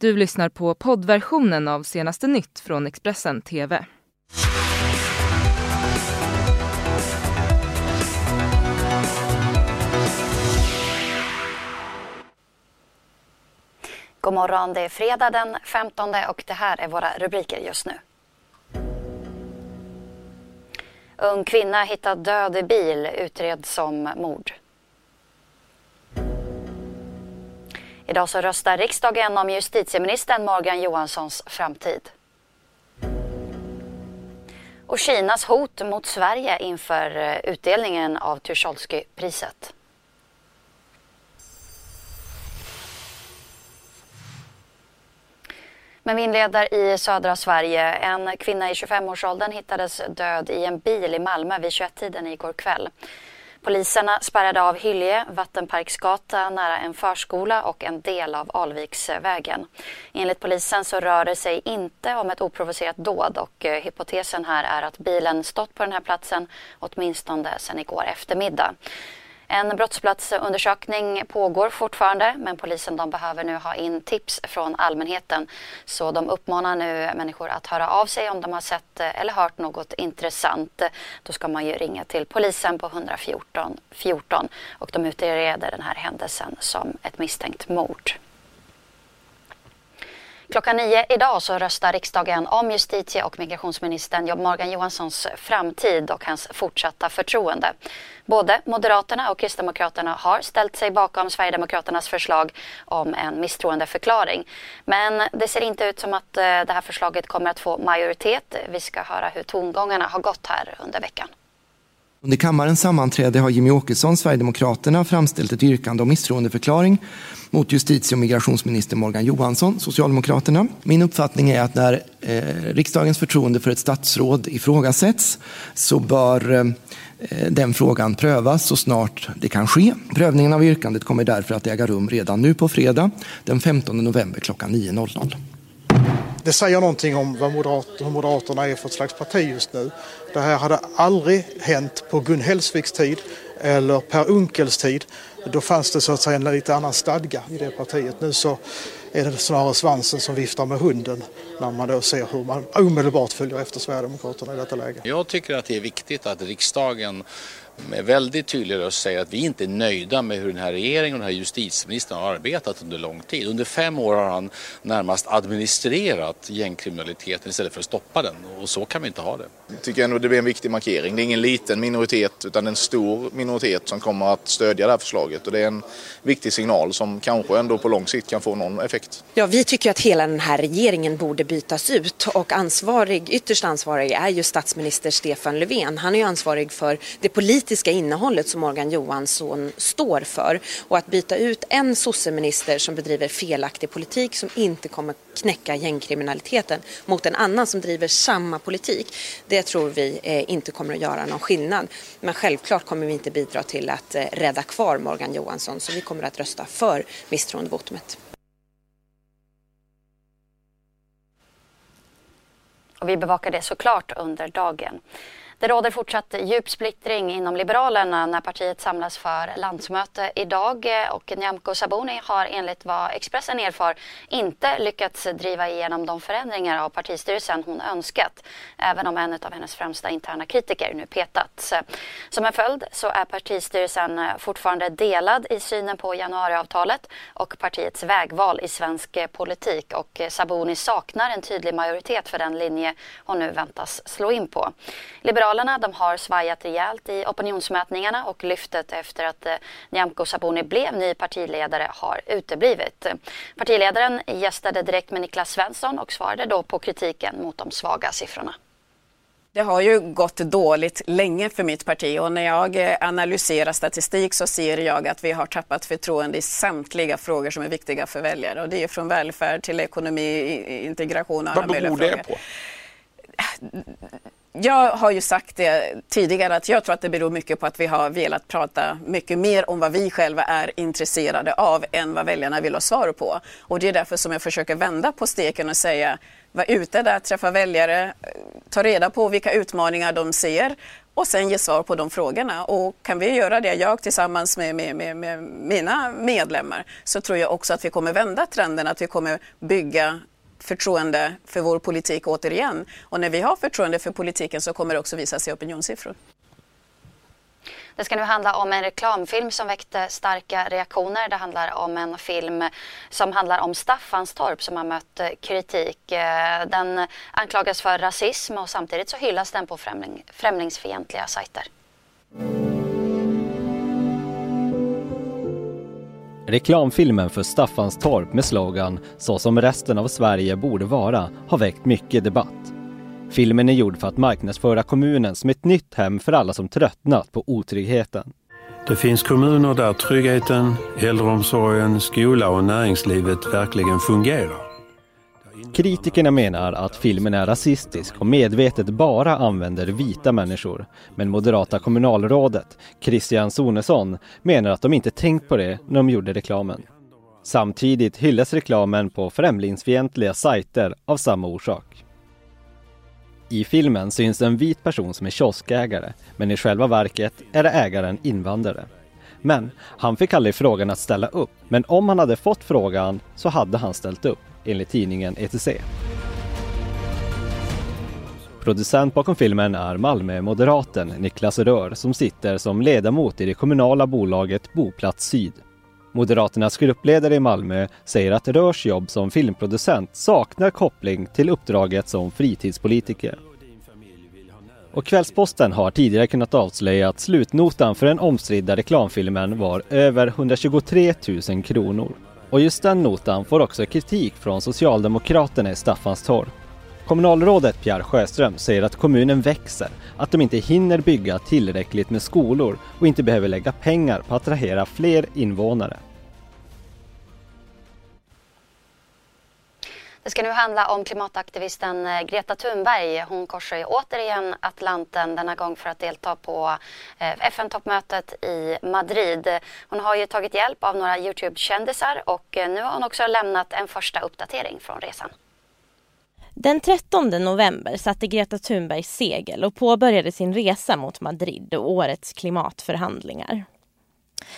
Du lyssnar på poddversionen av senaste nytt från Expressen TV. God morgon, det är fredag den 15 och det här är våra rubriker just nu. Ung kvinna hittad död i bil utreds som mord. Idag så röstar riksdagen om justitieministern Morgan Johanssons framtid. Och Kinas hot mot Sverige inför eh, utdelningen av Tucholsky-priset. Men vi inleder i södra Sverige. En kvinna i 25-årsåldern hittades död i en bil i Malmö vid 21-tiden igår kväll. Poliserna spärrade av Hyllie, Vattenparksgata nära en förskola och en del av Alviksvägen. Enligt polisen så rör det sig inte om ett oprovocerat dåd och eh, hypotesen här är att bilen stått på den här platsen åtminstone sedan igår eftermiddag. En brottsplatsundersökning pågår fortfarande men polisen de behöver nu ha in tips från allmänheten. Så de uppmanar nu människor att höra av sig om de har sett eh, eller hört något intressant. Då ska man ju ringa till polisen på 114 14 och de utreder den här händelsen som ett misstänkt mord. Klockan nio idag så röstar riksdagen om justitie och migrationsministern Morgan Johanssons framtid och hans fortsatta förtroende. Både Moderaterna och Kristdemokraterna har ställt sig bakom Sverigedemokraternas förslag om en misstroendeförklaring. Men det ser inte ut som att eh, det här förslaget kommer att få majoritet. Vi ska höra hur tongångarna har gått här under veckan. Under kammarens sammanträde har Jimmy Åkesson, Sverigedemokraterna, framställt ett yrkande om misstroendeförklaring mot justitie och migrationsminister Morgan Johansson, Socialdemokraterna. Min uppfattning är att när eh, riksdagens förtroende för ett statsråd ifrågasätts så bör eh, den frågan prövas så snart det kan ske. Prövningen av yrkandet kommer därför att äga rum redan nu på fredag den 15 november klockan 9.00. Det säger någonting om vad Moderat, hur Moderaterna är för ett slags parti just nu. Det här hade aldrig hänt på Gun Hellsviks tid eller Per Unkels tid. Då fanns det så att säga en lite annan stadga i det partiet. Nu så är det snarare svansen som viftar med hunden när man då ser hur man omedelbart följer efter Sverigedemokraterna i detta läge. Jag tycker att det är viktigt att riksdagen med väldigt tydlig röst säger att vi inte är nöjda med hur den här regeringen och den här justitieministern har arbetat under lång tid. Under fem år har han närmast administrerat gängkriminaliteten istället för att stoppa den och så kan vi inte ha det. Jag tycker ändå det blir en viktig markering. Det är ingen liten minoritet utan en stor minoritet som kommer att stödja det här förslaget och det är en viktig signal som kanske ändå på lång sikt kan få någon effekt. Ja, vi tycker att hela den här regeringen borde bytas ut och ansvarig, ytterst ansvarig är ju statsminister Stefan Löfven. Han är ju ansvarig för det politiska politiska innehållet som Morgan Johansson står för. Och att byta ut en sosseminister som bedriver felaktig politik som inte kommer knäcka gängkriminaliteten mot en annan som driver samma politik, det tror vi eh, inte kommer att göra någon skillnad. Men självklart kommer vi inte bidra till att eh, rädda kvar Morgan Johansson så vi kommer att rösta för misstroendevotumet. Och vi bevakar det såklart under dagen. Det råder fortsatt djup splittring inom Liberalerna när partiet samlas för landsmöte idag och Nyamko Sabuni har enligt vad Expressen erfar inte lyckats driva igenom de förändringar av partistyrelsen hon önskat, även om en av hennes främsta interna kritiker nu petats. Som en följd så är partistyrelsen fortfarande delad i synen på januariavtalet och partiets vägval i svensk politik och Sabuni saknar en tydlig majoritet för den linje hon nu väntas slå in på. Liberal Liberalerna de har svajat rejält i opinionsmätningarna och lyftet efter att eh, Nyamko Sabuni blev ny partiledare har uteblivit. Partiledaren gästade direkt med Niklas Svensson och svarade då på kritiken mot de svaga siffrorna. Det har ju gått dåligt länge för mitt parti och när jag eh, analyserar statistik så ser jag att vi har tappat förtroende i samtliga frågor som är viktiga för väljare och det är från välfärd till ekonomi, integration och alla Vad beror det på? Jag har ju sagt det tidigare att jag tror att det beror mycket på att vi har velat prata mycket mer om vad vi själva är intresserade av än vad väljarna vill ha svar på. Och det är därför som jag försöker vända på steken och säga var ute där, träffa väljare, ta reda på vilka utmaningar de ser och sen ge svar på de frågorna. Och kan vi göra det, jag tillsammans med, med, med, med mina medlemmar, så tror jag också att vi kommer vända trenden, att vi kommer bygga förtroende för vår politik återigen. Och när vi har förtroende för politiken så kommer det också visa sig i opinionssiffror. Det ska nu handla om en reklamfilm som väckte starka reaktioner. Det handlar om en film som handlar om Staffanstorp som har mött kritik. Den anklagas för rasism och samtidigt så hyllas den på främling, främlingsfientliga sajter. Reklamfilmen för Staffanstorp med slogan “Så som resten av Sverige borde vara” har väckt mycket debatt. Filmen är gjord för att marknadsföra kommunen som ett nytt hem för alla som tröttnat på otryggheten. Det finns kommuner där tryggheten, äldreomsorgen, skola och näringslivet verkligen fungerar. Kritikerna menar att filmen är rasistisk och medvetet bara använder vita människor. Men moderata kommunalrådet Christian Sonesson menar att de inte tänkt på det när de gjorde reklamen. Samtidigt hyllas reklamen på främlingsfientliga sajter av samma orsak. I filmen syns en vit person som är kioskägare, men i själva verket är det ägaren invandrare. Men han fick aldrig frågan att ställa upp, men om han hade fått frågan så hade han ställt upp, enligt tidningen ETC. Producent bakom filmen är Malmö-moderaten Niklas Rör som sitter som ledamot i det kommunala bolaget Boplats Syd. Moderaternas gruppledare i Malmö säger att Rörs jobb som filmproducent saknar koppling till uppdraget som fritidspolitiker. Och Kvällsposten har tidigare kunnat avslöja att slutnotan för den omstridda reklamfilmen var över 123 000 kronor. Och just den notan får också kritik från Socialdemokraterna i Staffanstorp. Kommunalrådet Pierre Sjöström säger att kommunen växer, att de inte hinner bygga tillräckligt med skolor och inte behöver lägga pengar på att attrahera fler invånare. Det ska nu handla om klimataktivisten eh, Greta Thunberg. Hon korsar ju återigen Atlanten, denna gång för att delta på eh, FN-toppmötet i Madrid. Hon har ju tagit hjälp av några Youtube-kändisar och eh, nu har hon också lämnat en första uppdatering från resan. Den 13 november satte Greta Thunberg segel och påbörjade sin resa mot Madrid och årets klimatförhandlingar.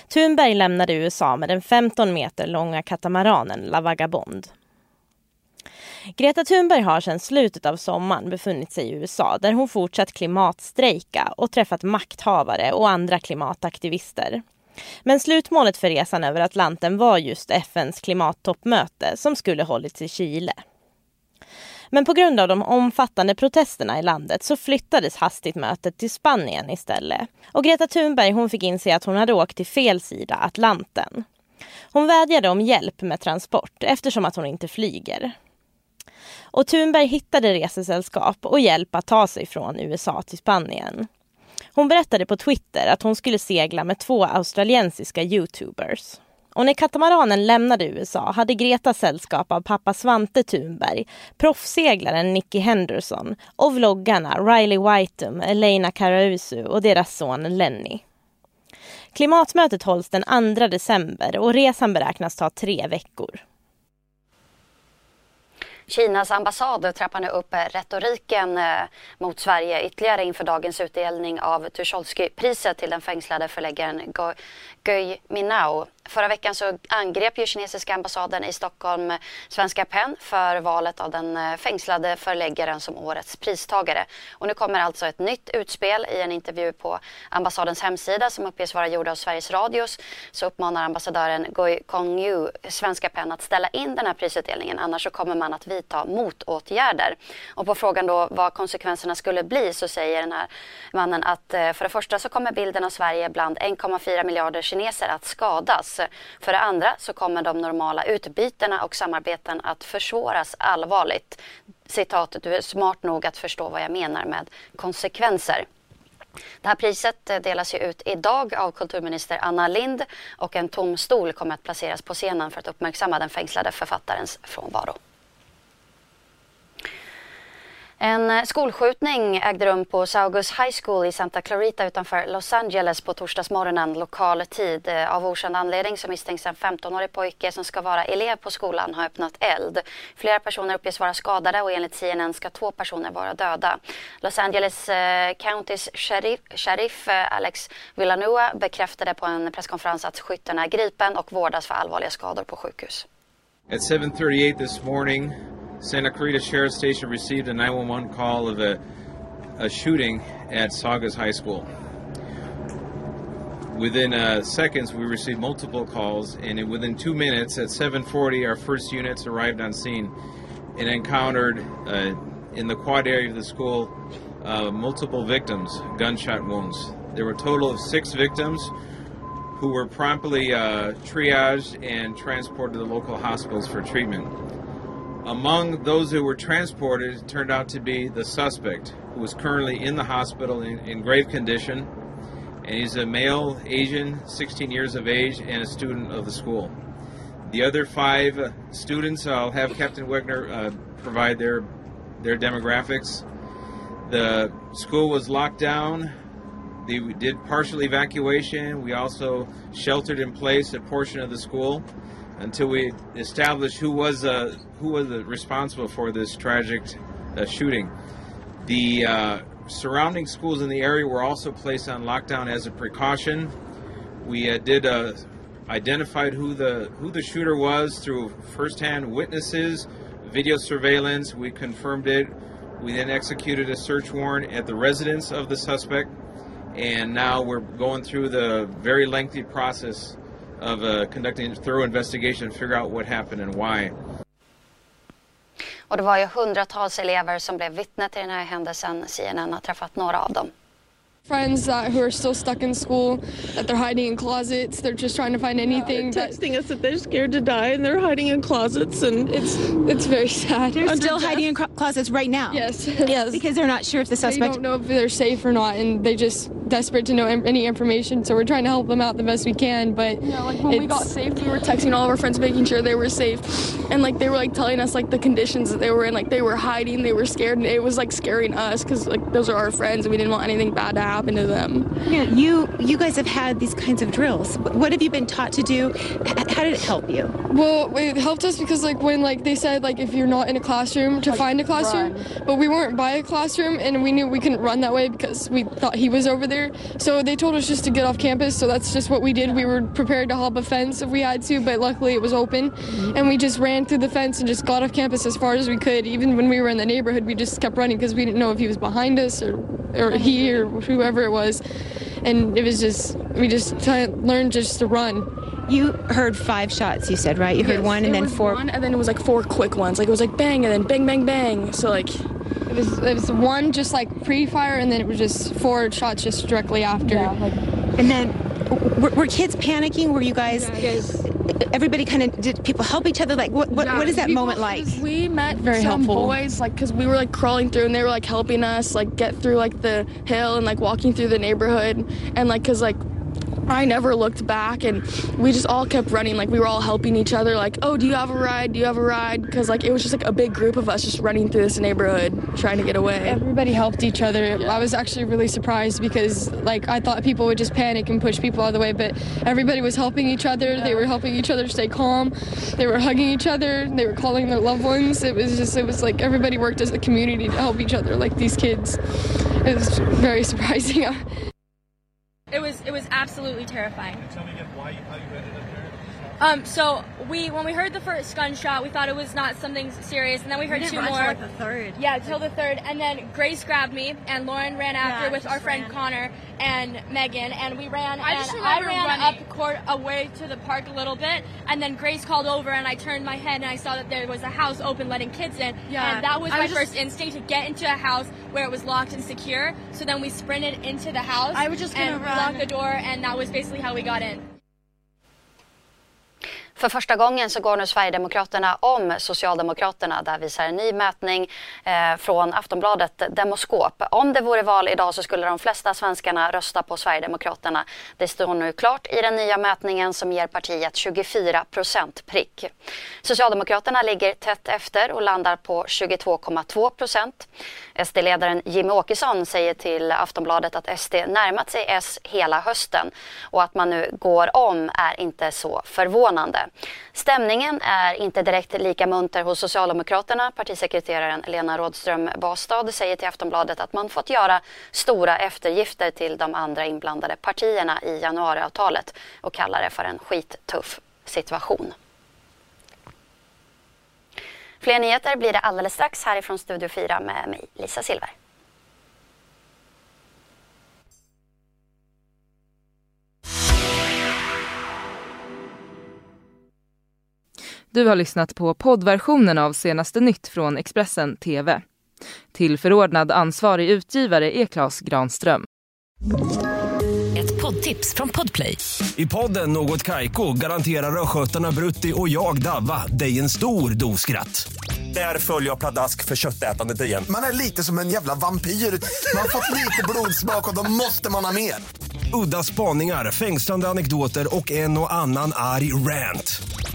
Thunberg lämnade USA med den 15 meter långa katamaranen La Vagabond. Greta Thunberg har sedan slutet av sommaren befunnit sig i USA där hon fortsatt klimatstrejka och träffat makthavare och andra klimataktivister. Men slutmålet för resan över Atlanten var just FNs klimattoppmöte som skulle hållits i Chile. Men på grund av de omfattande protesterna i landet så flyttades hastigt mötet till Spanien istället. Och Greta Thunberg hon fick inse att hon hade åkt till fel sida Atlanten. Hon vädjade om hjälp med transport eftersom att hon inte flyger. Och Thunberg hittade resesällskap och hjälp att ta sig från USA till Spanien. Hon berättade på Twitter att hon skulle segla med två australiensiska youtubers. Och när katamaranen lämnade USA hade Greta sällskap av pappa Svante Thunberg, proffsseglaren Nicky Henderson och vloggarna Riley Whitum, Elena Karausu och deras son Lenny. Klimatmötet hålls den 2 december och resan beräknas ta tre veckor. Kinas ambassad trappar nu upp eh, retoriken eh, mot Sverige ytterligare inför dagens utdelning av Tucholsky-priset till den fängslade förläggaren Gui Minao. Förra veckan så angrep ju kinesiska ambassaden i Stockholm Svenska PEN för valet av den eh, fängslade förläggaren som årets pristagare. Och nu kommer alltså ett nytt utspel i en intervju på ambassadens hemsida som uppges vara gjord av Sveriges Radios. Så uppmanar ambassadören Gui Kongyu Svenska PEN att ställa in den här prisutdelningen annars så kommer man att vidta motåtgärder. Och på frågan då vad konsekvenserna skulle bli så säger den här mannen att eh, för det första så kommer bilden av Sverige bland 1,4 miljarder kineser att skadas. För det andra så kommer de normala utbytena och samarbeten att försvåras allvarligt. Citatet, du är smart nog att förstå vad jag menar med konsekvenser. Det här priset eh, delas ju ut idag av kulturminister Anna Lind och en tom stol kommer att placeras på scenen för att uppmärksamma den fängslade författarens frånvaro. En eh, skolskjutning ägde rum på Saugus High School i Santa Clarita utanför Los Angeles på torsdagsmorgonen lokal tid. Eh, av okänd anledning så misstänks en 15-årig pojke som ska vara elev på skolan ha öppnat eld. Flera personer uppges vara skadade och enligt CNN ska två personer vara döda. Los Angeles eh, Countys sheriff, sheriff Alex Villanueva bekräftade på en presskonferens att skytten är gripen och vårdas för allvarliga skador på sjukhus. At 7:38 this morning Santa Clarita Sheriff's Station received a 911 call of a, a shooting at Saugus High School. Within uh, seconds, we received multiple calls, and within two minutes, at 7:40, our first units arrived on scene and encountered uh, in the quad area of the school uh, multiple victims, gunshot wounds. There were a total of six victims who were promptly uh, triaged and transported to the local hospitals for treatment. Among those who were transported, turned out to be the suspect, who is currently in the hospital in, in grave condition. And he's a male, Asian, 16 years of age, and a student of the school. The other five uh, students, I'll have Captain Wegner uh, provide their their demographics. The school was locked down. They did partial evacuation. We also sheltered in place a portion of the school until we established who was uh, who was responsible for this tragic uh, shooting. The uh, surrounding schools in the area were also placed on lockdown as a precaution. We uh, did uh, identified who the who the shooter was through firsthand witnesses, video surveillance. We confirmed it. We then executed a search warrant at the residence of the suspect, and now we're going through the very lengthy process of uh, conducting a thorough investigation and figure out what happened and why. Och det var ju hundratals elever som blev vittne till den här händelsen. CNN har träffat några av dem. Friends that who are still stuck in school that they're hiding in closets they're just trying to find anything yeah, texting that, us that they're scared to die and they're hiding in closets and it's it's very sad. They're still hiding in closets right now. Yes. Yes. Because they're not sure if the suspect they don't know if they're safe or not and they just desperate to know any information so we're trying to help them out the best we can but yeah like when we got safe we were texting all of our friends making sure they were safe. And like they were like telling us like the conditions that they were in like they were hiding they were scared and it was like scaring us because like those are our friends and we didn't want anything bad to happen to them. Yeah you you guys have had these kinds of drills. What have you been taught to do? How did it help you? Well it helped us because like when like they said like if you're not in a classroom to like, find a classroom. run. but we weren't by a classroom and we knew we couldn't run that way because we thought he was over there. So they told us just to get off campus so that's just what we did. We were prepared to hop a fence if we had to but luckily it was open. Mm-hmm. and we just ran through the fence and just got off campus as far as we could. Even when we were in the neighborhood we just kept running because we didn't know if he was behind us or or he or whoever it was. And it was just we just t- learned just to run. You heard five shots you said right? You heard yes, one and then four. one, and then it was like four quick ones. Like it was like bang and then bang bang bang. So like it was it was one just like pre-fire and then it was just four shots just directly after. Yeah, like, and then were, were, kids panicking? Were you guys yes. Everybody kind of did people help each other? Like what what, yeah, what is that people, moment like? We met very some helpful. boys like because we were like crawling through and they were like helping us like get through like the hill and like walking through the neighborhood and like because like I never looked back and we just all kept running like we were all helping each other like oh do you have a ride? Do you have a ride? Because like it was just like a big group of us just running through this neighborhood trying to get away. Everybody helped each other. Yeah. I was actually really surprised because like I thought people would just panic and push people out of the way but everybody was helping each other. Yeah. they were helping each other stay calm. They were hugging each other. They were calling their loved ones. It was just it was like everybody worked as a community to help each other like these kids. It was very surprising it was it was absolutely terrifying. Tell me again why you, how you ended up there. Um, so we when we heard the first gunshot, we thought it was not something serious, and then we heard we two run more. Till like the third. Yeah, till the third, and then Grace grabbed me, and Lauren ran after yeah, with our friend ran. Connor and Megan, and we ran. I and just I remember ran running. up court away to the park a little bit, and then Grace called over, and I turned my head, and I saw that there was a house open, letting kids in. Yeah, and that was I my was first just- instinct to get into a house where it was locked and secure. So then we sprinted into the house. I was just gonna and run. locked the door, and that was basically how we got in. För första gången så går nu Sverigedemokraterna om Socialdemokraterna. Där visar en ny mätning eh, från Aftonbladet Demoskop. Om det vore val idag så skulle de flesta svenskarna rösta på Sverigedemokraterna. Det står nu klart i den nya mätningen som ger partiet 24 procent prick. Socialdemokraterna ligger tätt efter och landar på 22,2 procent. SD-ledaren Jimmy Åkesson säger till Aftonbladet att SD närmat sig S hela hösten och att man nu går om är inte så förvånande. Stämningen är inte direkt lika munter hos Socialdemokraterna. Partisekreteraren Lena Rådström Bastad säger till Aftonbladet att man fått göra stora eftergifter till de andra inblandade partierna i januariavtalet och kallar det för en skittuff situation. Fler nyheter blir det alldeles strax härifrån Studio 4 med mig, Lisa Silver. Du har lyssnat på poddversionen av senaste nytt från Expressen TV. Till förordnad ansvarig utgivare är Klas Granström. Ett poddtips från Podplay. I podden Något Kaiko garanterar östgötarna Brutti och jag, Davva, dig en stor dos skratt. Där följer jag pladask för köttätandet igen. Man är lite som en jävla vampyr. Man har fått lite blodsmak och då måste man ha mer. Udda spaningar, fängslande anekdoter och en och annan arg rant.